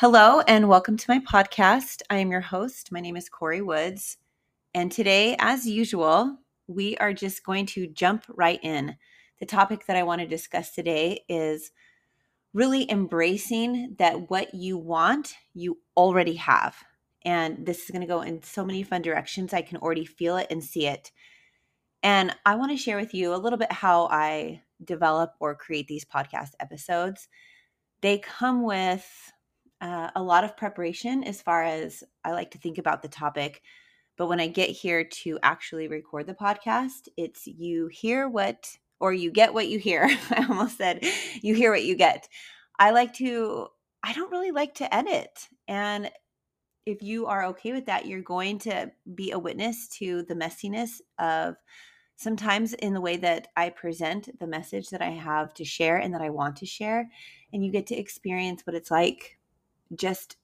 Hello, and welcome to my podcast. I am your host. My name is Corey Woods. And today, as usual, we are just going to jump right in. The topic that I want to discuss today is really embracing that what you want, you already have. And this is going to go in so many fun directions. I can already feel it and see it. And I want to share with you a little bit how I develop or create these podcast episodes. They come with uh, a lot of preparation as far as I like to think about the topic. But when I get here to actually record the podcast, it's you hear what, or you get what you hear. I almost said you hear what you get. I like to, I don't really like to edit. And if you are okay with that, you're going to be a witness to the messiness of sometimes in the way that I present the message that I have to share and that I want to share. And you get to experience what it's like just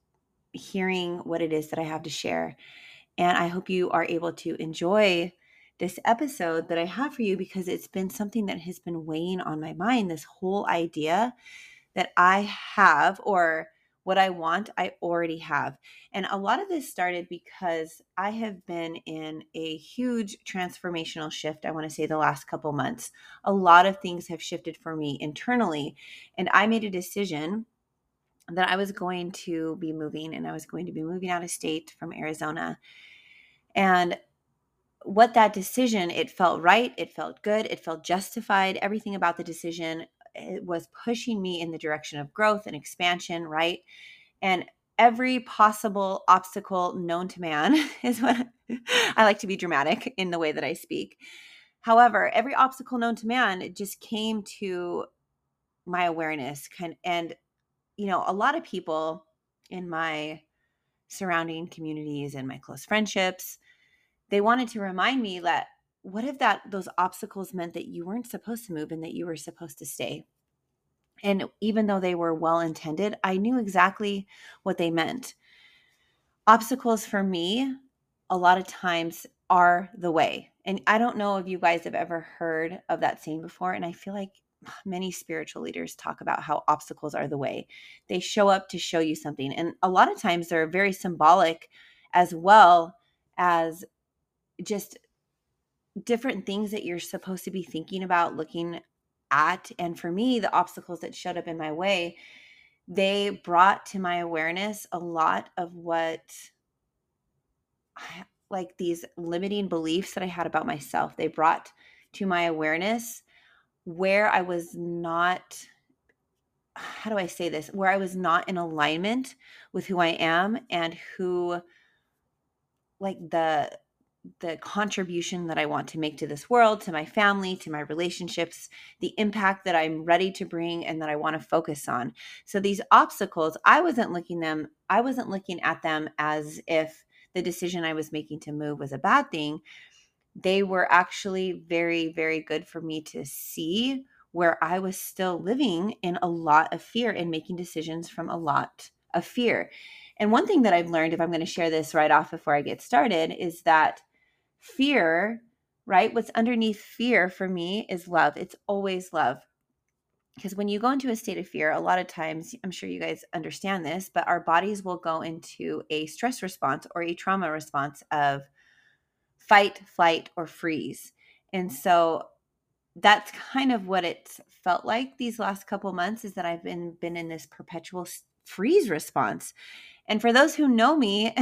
hearing what it is that I have to share. And I hope you are able to enjoy this episode that I have for you because it's been something that has been weighing on my mind this whole idea that I have or what I want, I already have. And a lot of this started because I have been in a huge transformational shift, I want to say the last couple months. A lot of things have shifted for me internally. And I made a decision that I was going to be moving and I was going to be moving out of state from Arizona. And what that decision, it felt right, it felt good, it felt justified. Everything about the decision it was pushing me in the direction of growth and expansion, right? And every possible obstacle known to man is what I like to be dramatic in the way that I speak. However, every obstacle known to man just came to my awareness kind and you know, a lot of people in my surrounding communities and my close friendships, they wanted to remind me that what if that those obstacles meant that you weren't supposed to move and that you were supposed to stay? And even though they were well intended, I knew exactly what they meant. Obstacles for me, a lot of times, are the way. And I don't know if you guys have ever heard of that saying before. And I feel like many spiritual leaders talk about how obstacles are the way. They show up to show you something. And a lot of times they're very symbolic as well as just different things that you're supposed to be thinking about, looking at. And for me, the obstacles that showed up in my way, they brought to my awareness a lot of what like these limiting beliefs that I had about myself. They brought to my awareness where I was not how do I say this? Where I was not in alignment with who I am and who like the the contribution that I want to make to this world, to my family, to my relationships, the impact that I'm ready to bring and that I want to focus on. So these obstacles, I wasn't looking them I wasn't looking at them as if the decision I was making to move was a bad thing they were actually very, very good for me to see where I was still living in a lot of fear and making decisions from a lot of fear. And one thing that I've learned, if I'm going to share this right off before I get started, is that fear, right? What's underneath fear for me is love. It's always love. Because when you go into a state of fear, a lot of times, I'm sure you guys understand this, but our bodies will go into a stress response or a trauma response of fight, flight, or freeze. And mm. so that's kind of what it felt like these last couple months is that I've been been in this perpetual freeze response. And for those who know me,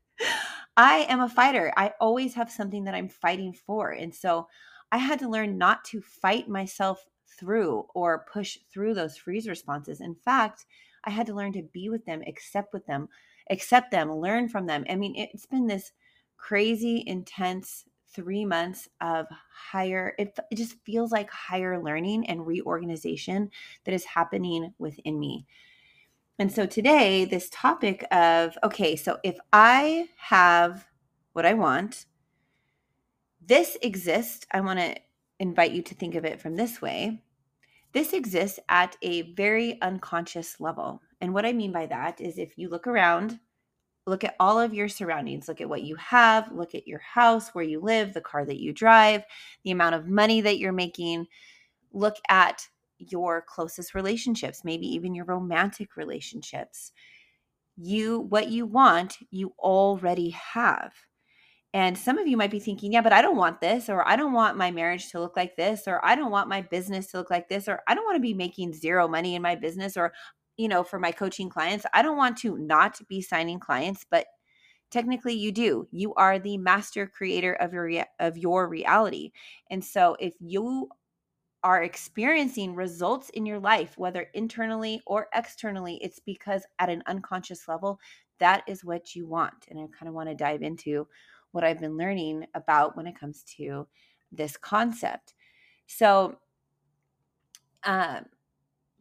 I am a fighter. I always have something that I'm fighting for. And so I had to learn not to fight myself through or push through those freeze responses. In fact, I had to learn to be with them, accept with them, accept them, learn from them. I mean, it's been this crazy, intense three months of higher, it, it just feels like higher learning and reorganization that is happening within me. And so today, this topic of okay, so if I have what I want, this exists. I want to invite you to think of it from this way. This exists at a very unconscious level. And what I mean by that is if you look around look at all of your surroundings look at what you have look at your house where you live the car that you drive the amount of money that you're making look at your closest relationships maybe even your romantic relationships you what you want, you already have. And some of you might be thinking, yeah, but I don't want this, or I don't want my marriage to look like this, or I don't want my business to look like this, or I don't want to be making zero money in my business, or, you know, for my coaching clients, I don't want to not be signing clients, but technically you do. You are the master creator of your of your reality. And so if you are experiencing results in your life, whether internally or externally, it's because at an unconscious level, that is what you want. And I kind of want to dive into what I've been learning about when it comes to this concept. So, um,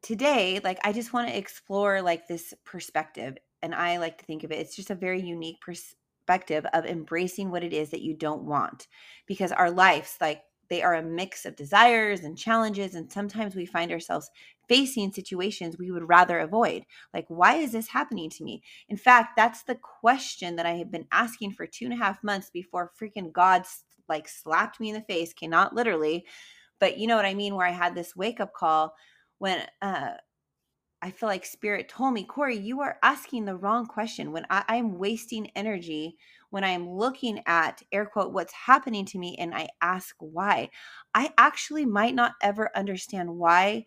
today, like, I just want to explore like this perspective. And I like to think of it, it's just a very unique perspective of embracing what it is that you don't want because our lives, like, they are a mix of desires and challenges. And sometimes we find ourselves facing situations we would rather avoid. Like, why is this happening to me? In fact, that's the question that I have been asking for two and a half months before freaking God like slapped me in the face. Okay, not literally, but you know what I mean, where I had this wake up call when uh I feel like spirit told me, Corey, you are asking the wrong question. When I, I'm wasting energy when I'm looking at air quote what's happening to me and I ask why, I actually might not ever understand why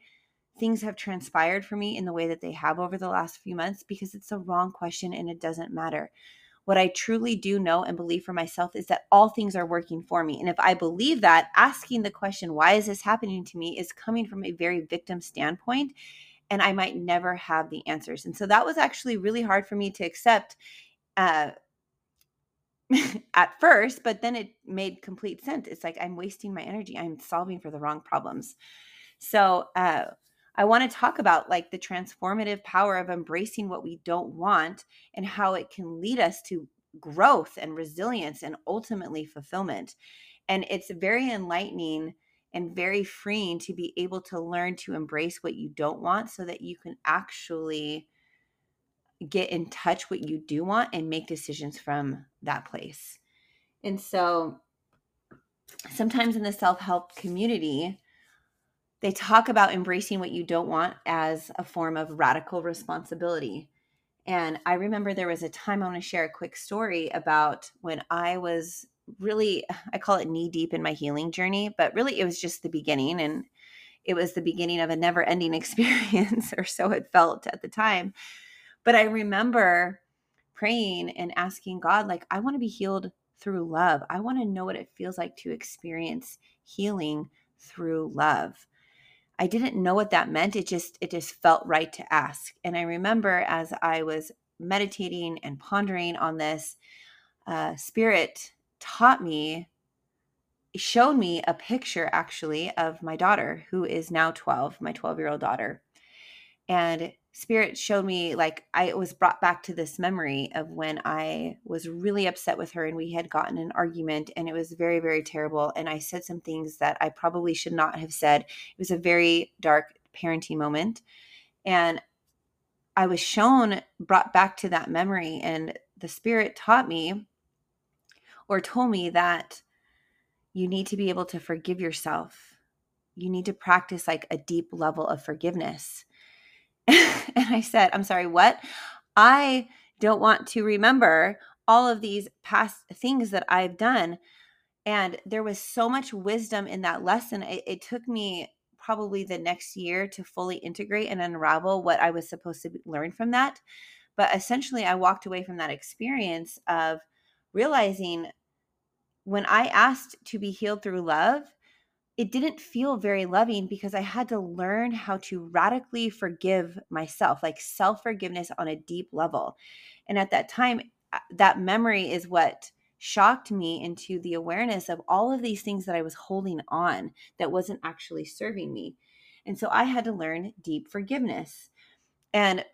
things have transpired for me in the way that they have over the last few months because it's the wrong question and it doesn't matter. What I truly do know and believe for myself is that all things are working for me. And if I believe that, asking the question, why is this happening to me, is coming from a very victim standpoint. And I might never have the answers. And so that was actually really hard for me to accept uh, at first, but then it made complete sense. It's like I'm wasting my energy. I'm solving for the wrong problems. So, uh, I want to talk about like the transformative power of embracing what we don't want and how it can lead us to growth and resilience and ultimately fulfillment. And it's very enlightening and very freeing to be able to learn to embrace what you don't want so that you can actually get in touch what you do want and make decisions from that place. And so sometimes in the self-help community, they talk about embracing what you don't want as a form of radical responsibility. And I remember there was a time I want to share a quick story about when I was really, I call it knee deep in my healing journey, but really it was just the beginning. And it was the beginning of a never ending experience, or so it felt at the time. But I remember praying and asking God, like, I want to be healed through love. I want to know what it feels like to experience healing through love. I didn't know what that meant. It just it just felt right to ask. And I remember as I was meditating and pondering on this, uh, Spirit taught me, showed me a picture actually of my daughter who is now 12, my 12 year old daughter. And spirit showed me like I was brought back to this memory of when I was really upset with her and we had gotten an argument and it was very very terrible and I said some things that I probably should not have said. It was a very dark parenting moment and I was shown brought back to that memory and the spirit taught me or told me that you need to be able to forgive yourself. You need to practice like a deep level of forgiveness and I said, I'm sorry, what? I don't want to remember all of these past things that I've done. And there was so much wisdom in that lesson. It, it, took me probably the next year to fully integrate and unravel what I was supposed to learn from that. But essentially, I walked away from that experience of realizing when I asked to be healed through love, it didn't feel very loving because I had to learn how to radically forgive myself, like self forgiveness on a deep level. And at that time, that memory is what shocked me into the awareness of all of these things that I was holding on that wasn't actually serving me. And so I had to learn deep forgiveness. And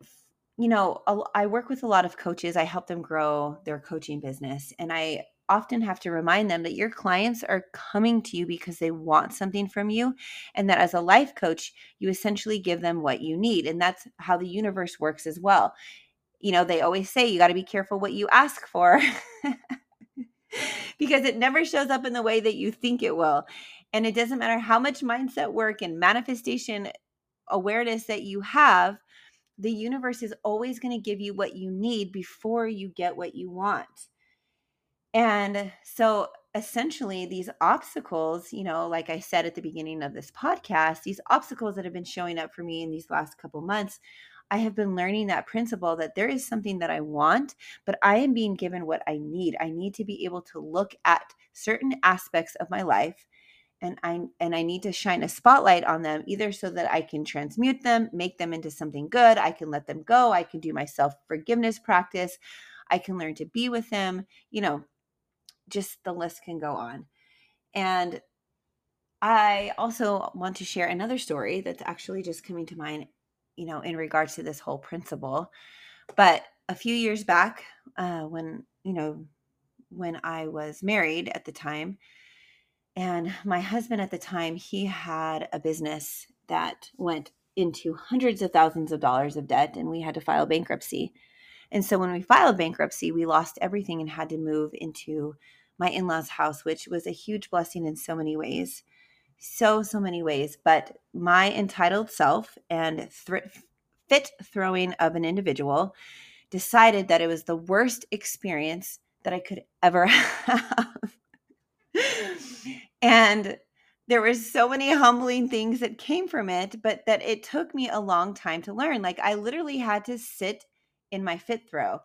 you know, I work with a lot of coaches. I help them grow their coaching business. And I often have to remind them that your clients are coming to you because they want something from you and that as a life coach you essentially give them what you need and that's how the universe works as well you know they always say you got to be careful what you ask for because it never shows up in the way that you think it will and it doesn't matter how much mindset work and manifestation awareness that you have the universe is always going to give you what you need before you get what you want. And so essentially, these obstacles, you know, like I said at the beginning of this podcast, these obstacles that have been showing up for me in these last couple months, I have been learning that principle that there is something that I want, but I am being given what I need. I need to be able to look at certain aspects of my life and I and I need to shine a spotlight on them either so that I can transmute them, make them into something good, I can let them go, I can do my self-forgiveness practice, I can learn to be with them, you know, just the list can go on. And I also want to share another story that's actually just coming to mind, you know, in regards to this whole principle. But a few years back, uh, when, you know, when I was married at the time, and my husband at the time, he had a business that went into hundreds of thousands of dollars of debt, and we had to file bankruptcy. And so when we filed bankruptcy, we lost everything and had to move into my in law's house, which was a huge blessing in so many ways. So, so many ways. But my entitled self and fit throwing of an individual decided that it was the worst experience that I could ever have. and there were so many humbling things that came from it, but that it took me a long time to learn. Like I literally had to sit in my fit throw.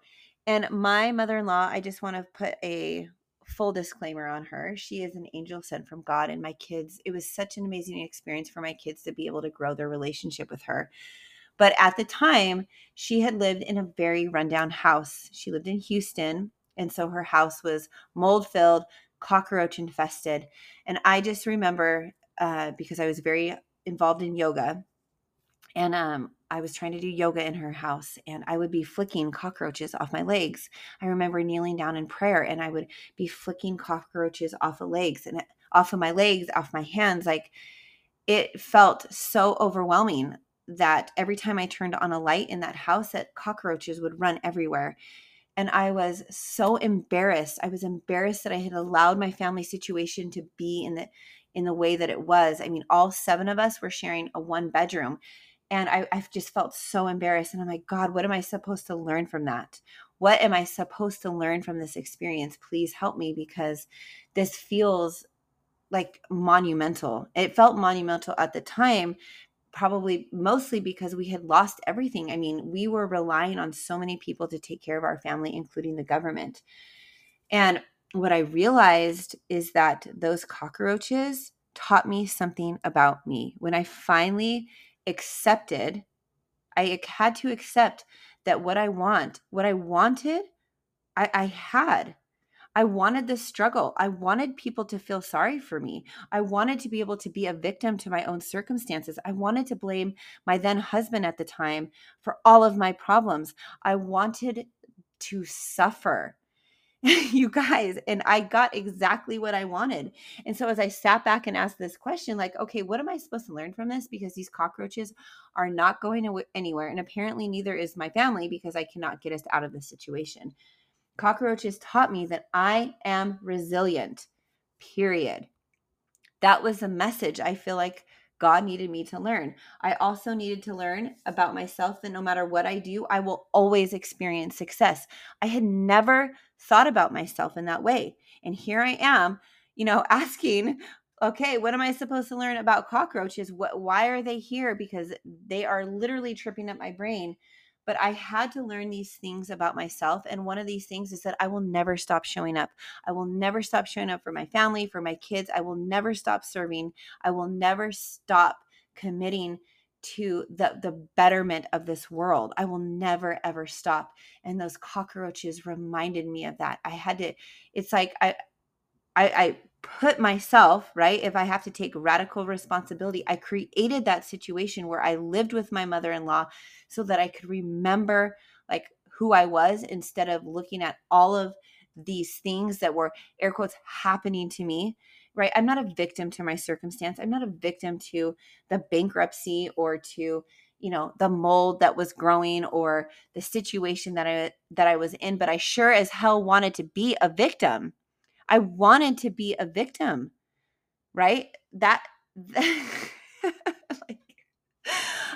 And my mother in law, I just want to put a full disclaimer on her. She is an angel sent from God. And my kids, it was such an amazing experience for my kids to be able to grow their relationship with her. But at the time, she had lived in a very rundown house. She lived in Houston. And so her house was mold filled, cockroach infested. And I just remember uh, because I was very involved in yoga and um, I was trying to do yoga in her house and I would be flicking cockroaches off my legs. I remember kneeling down in prayer and I would be flicking cockroaches off of legs and off of my legs, off my hands. Like it felt so overwhelming that every time I turned on a light in that house, that cockroaches would run everywhere and I was so embarrassed. I was embarrassed that I had allowed my family situation to be in the in the way that it was. I mean, all seven of us were sharing a one bedroom. And I, I just felt so embarrassed. And I'm like, God, what am I supposed to learn from that? What am I supposed to learn from this experience? Please help me because this feels like monumental. It felt monumental at the time probably mostly because we had lost everything. I mean, we were relying on so many people to take care of our family, including the government. And what I realized is that those cockroaches taught me something about me. When I finally accepted, I had to accept that what I want, what I wanted, I, I had. I wanted this struggle. I wanted people to feel sorry for me. I wanted to be able to be a victim to my own circumstances. I wanted to blame my then husband at the time for all of my problems. I wanted to suffer. you guys, and I got exactly what I wanted. And so as I sat back and asked this question, like, okay, what am I supposed to learn from this? Because these cockroaches are not going anywhere. And apparently, neither is my family because I cannot get us out of this situation. Cockroaches taught me that I am resilient, period. That was a message I feel like God needed me to learn. I also needed to learn about myself that no matter what I do, I will always experience success. I had never thought about myself in that way. And here I am, you know, asking, okay, what am I supposed to learn about cockroaches? What why are they here? Because they are literally tripping up my brain but I had to learn these things about myself. And one of these things is that I will never stop showing up. I will never stop showing up for my family, for my kids. I will never stop serving. I will never stop committing to the the betterment of this world. I will never ever stop. And those cockroaches reminded me of that. I had to it's like I I, I put myself, right? If I have to take radical responsibility, I created that situation where I lived with my mother in law so that I could remember like who I was instead of looking at all of these things that were air quotes happening to me right i'm not a victim to my circumstance i'm not a victim to the bankruptcy or to you know the mold that was growing or the situation that i that i was in but i sure as hell wanted to be a victim I wanted to be a victim, right? That, like,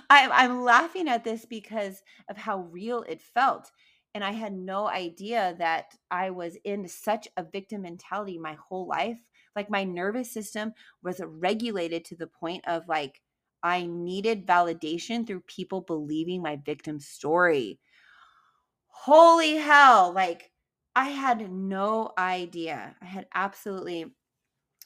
I, I'm laughing at this because of how real it felt. And I had no idea that I was in such a victim mentality my whole life. Like my nervous system was regulated to the point of like, I needed validation through people believing my victim story. Holy hell. Like, I had no idea. I had absolutely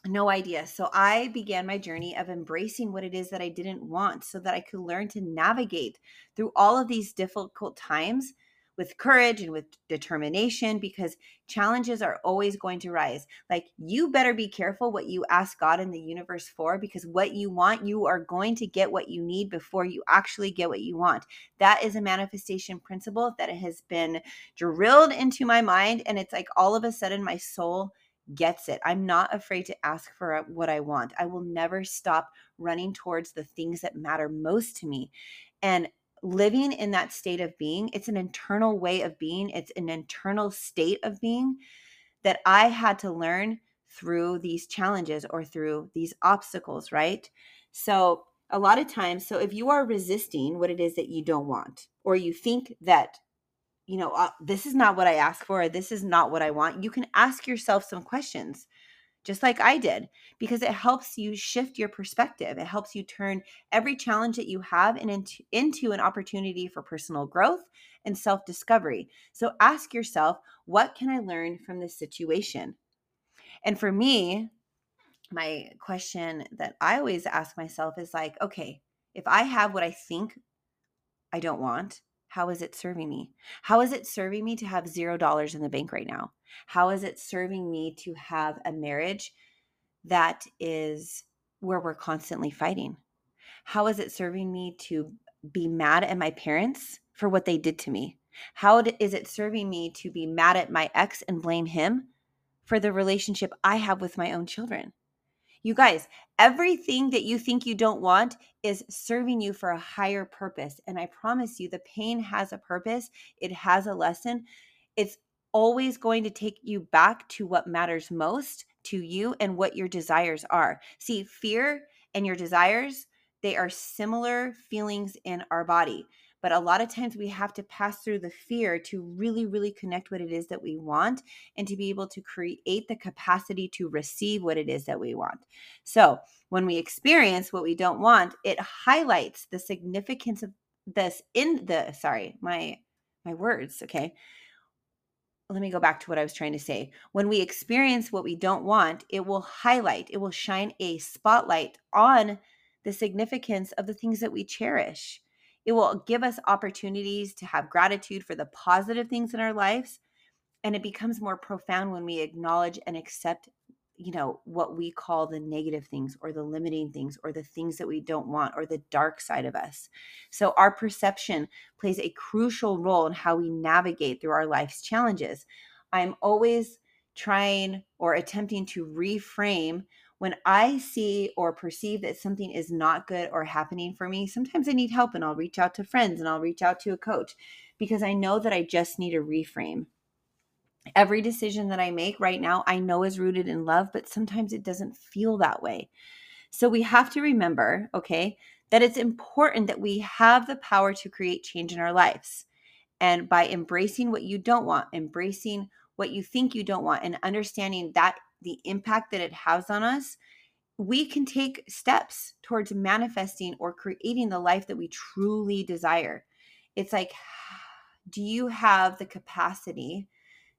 no idea. So I began my journey of embracing what it is that I didn't want so that I could learn to navigate through all of these difficult times with courage and with determination because challenges are always going to rise. Like you better be careful what you ask God in the universe for because what you want, you are going to get what you need before you actually get what you want. That is a manifestation principle that has been drilled into my mind and it's like all of a sudden my soul gets it. I'm not afraid to ask for what I want. I will never stop running towards the things that matter most to me. And living in that state of being, it's an internal way of being, it's an internal state of being that I had to learn through these challenges or through these obstacles, right? So, a lot of times, so if you are resisting what it is that you don't want, or you think that, you know, uh, this is not what I ask for, or this is not what I want, you can ask yourself some questions just like I did, because it helps you shift your perspective. It helps you turn every challenge that you have into, into an opportunity for personal growth and self discovery. So ask yourself, what can I learn from this situation? And for me, my question that I always ask myself is like, okay, if I have what I think I don't want, how is it serving me? How is it serving me to have zero dollars in the bank right now? How is it serving me to have a marriage that is where we're constantly fighting? How is it serving me to be mad at my parents for what they did to me? How is it serving me to be mad at my ex and blame him for the relationship I have with my own children? You guys, everything that you think you don't want is serving you for a higher purpose. And I promise you, the pain has a purpose, it has a lesson. It's always going to take you back to what matters most to you and what your desires are. See, fear and your desires, they are similar feelings in our body. But a lot of times we have to pass through the fear to really, really connect what it is that we want and to be able to create the capacity to receive what it is that we want. So when we experience what we don't want, it highlights the significance of this in the, sorry, my, my words, okay? let me go back to what I was trying to say. When we experience what we don't want, it will highlight, it will shine a spotlight on the significance of the things that we cherish. It will give us opportunities to have gratitude for the positive things in our lives. And it becomes more profound when we acknowledge and accept, you know, what we call the negative things or the limiting things or the things that we don't want or the dark side of us. So our perception plays a crucial role in how we navigate through our life's challenges. I'm always trying or attempting to reframe when I see or perceive that something is not good or happening for me, sometimes I need help and I'll reach out to friends and I'll reach out to a coach because I know that I just need a reframe. Every decision that I make right now, I know is rooted in love, but sometimes it doesn't feel that way. So we have to remember, okay, that it's important that we have the power to create change in our lives. And by embracing what you don't want, embracing what you think you don't want, and understanding that the impact that it has on us, we can take steps towards manifesting or creating the life that we truly desire. It's like, do you have the capacity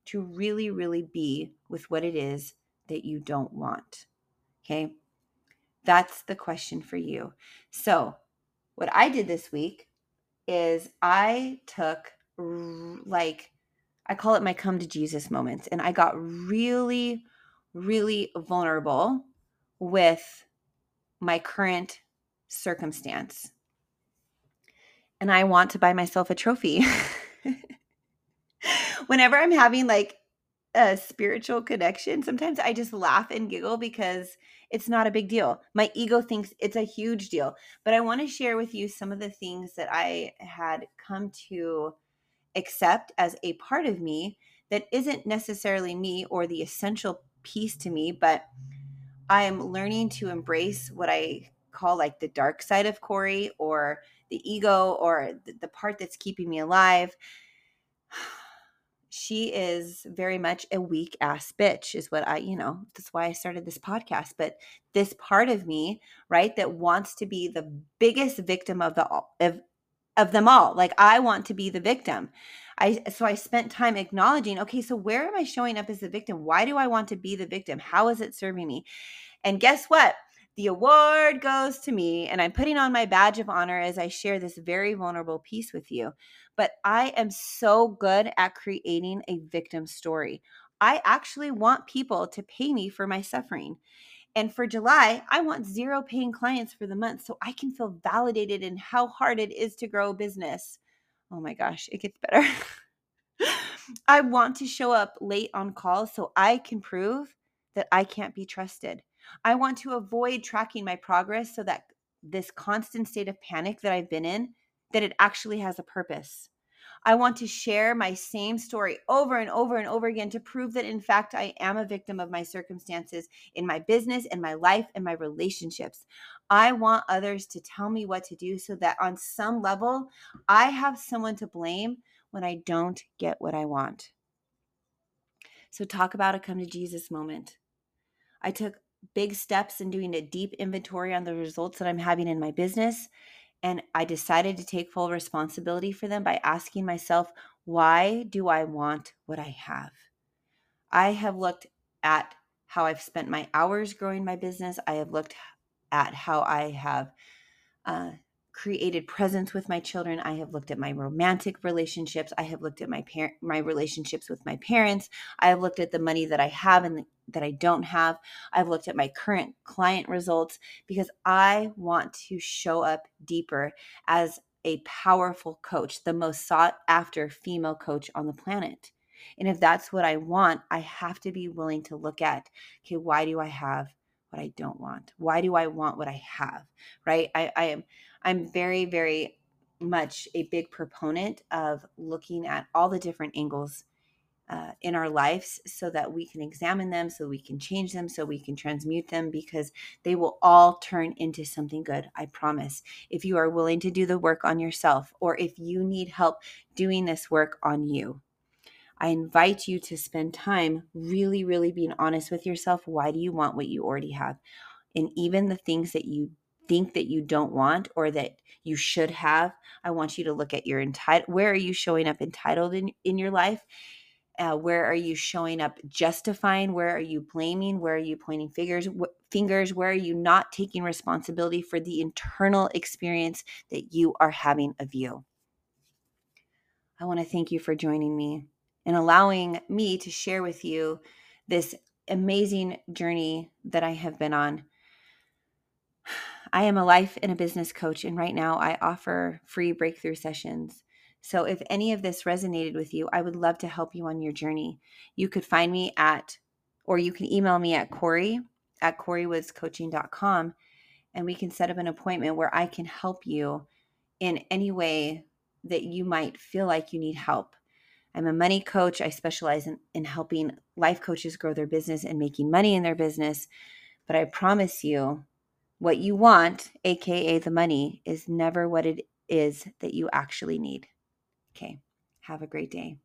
to really, really be with what it is that you don't want? Okay. That's the question for you. So, what I did this week is I took like, I call it my come to Jesus moments, and I got really really vulnerable with my current circumstance. And I want to buy myself a trophy. Whenever I'm having like a spiritual connection, sometimes I just laugh and giggle because it's not a big deal. My ego thinks it's a huge deal. But I want to share with you some of the things that I had come to accept as a part of me that isn't necessarily me or the essential piece to me, but I'm learning to embrace what I call like the dark side of Corey or the ego or the part that's keeping me alive. She is very much a weak ass bitch, is what I, you know, that's why I started this podcast. But this part of me, right, that wants to be the biggest victim of the of of them all. Like I want to be the victim. I so I spent time acknowledging, okay, so where am I showing up as the victim? Why do I want to be the victim? How is it serving me? And guess what? The award goes to me, and I'm putting on my badge of honor as I share this very vulnerable piece with you. But I am so good at creating a victim story. I actually want people to pay me for my suffering. And for July, I want zero paying clients for the month so I can feel validated in how hard it is to grow a business. Oh my gosh, it gets better. I want to show up late on calls so I can prove that I can't be trusted. I want to avoid tracking my progress so that this constant state of panic that I've been in that it actually has a purpose. I want to share my same story over and over and over again to prove that, in fact, I am a victim of my circumstances in my business, in my life, in my relationships. I want others to tell me what to do so that on some level, I have someone to blame when I don't get what I want. So, talk about a come to Jesus moment. I took big steps in doing a deep inventory on the results that I'm having in my business and I decided to take full responsibility for them by asking myself, why do I want what I have? I have looked at how I've spent my hours growing my business. I have looked at how I have uh, created presence with my children. I have looked at my romantic relationships. I have looked at my parent my relationships with my parents. I have looked at the money that I have and that I don't have. I've looked at my current client results because I want to show up deeper as a powerful coach, the most sought after female coach on the planet. And if that's what I want, I have to be willing to look at okay, why do I have what I don't want? Why do I want what I have? Right? I, I am I'm very, very much a big proponent of looking at all the different angles uh, in our lives so that we can examine them, so we can change them, so we can transmute them because they will all turn into something good. I promise. If you are willing to do the work on yourself, or if you need help doing this work on you, I invite you to spend time really, really being honest with yourself. Why do you want what you already have? And even the things that you think that you don't want or that you should have i want you to look at your entitled where are you showing up entitled in, in your life? Uh, where are you showing up justifying? Where are you blaming? Where are you pointing fingers wh- fingers? Where are you not taking responsibility for the internal experience that you are having of you? I want to thank you for joining me and allowing me to share with you this amazing journey that i have been on I am a life and a business coach, and right now I offer free breakthrough sessions. So if any of this resonated with you, I would love to help you on your journey. You could find me at, or you can email me at Corey at CoreyWoodsCoaching.com, and we can set up an appointment where I can help you in any way that you might feel like you need help. I'm a money coach. I specialize in, in helping life coaches grow their business and making money in their business. But I promise you, what you want, AKA the money, is never what it is that you actually need. Okay. Have a great day.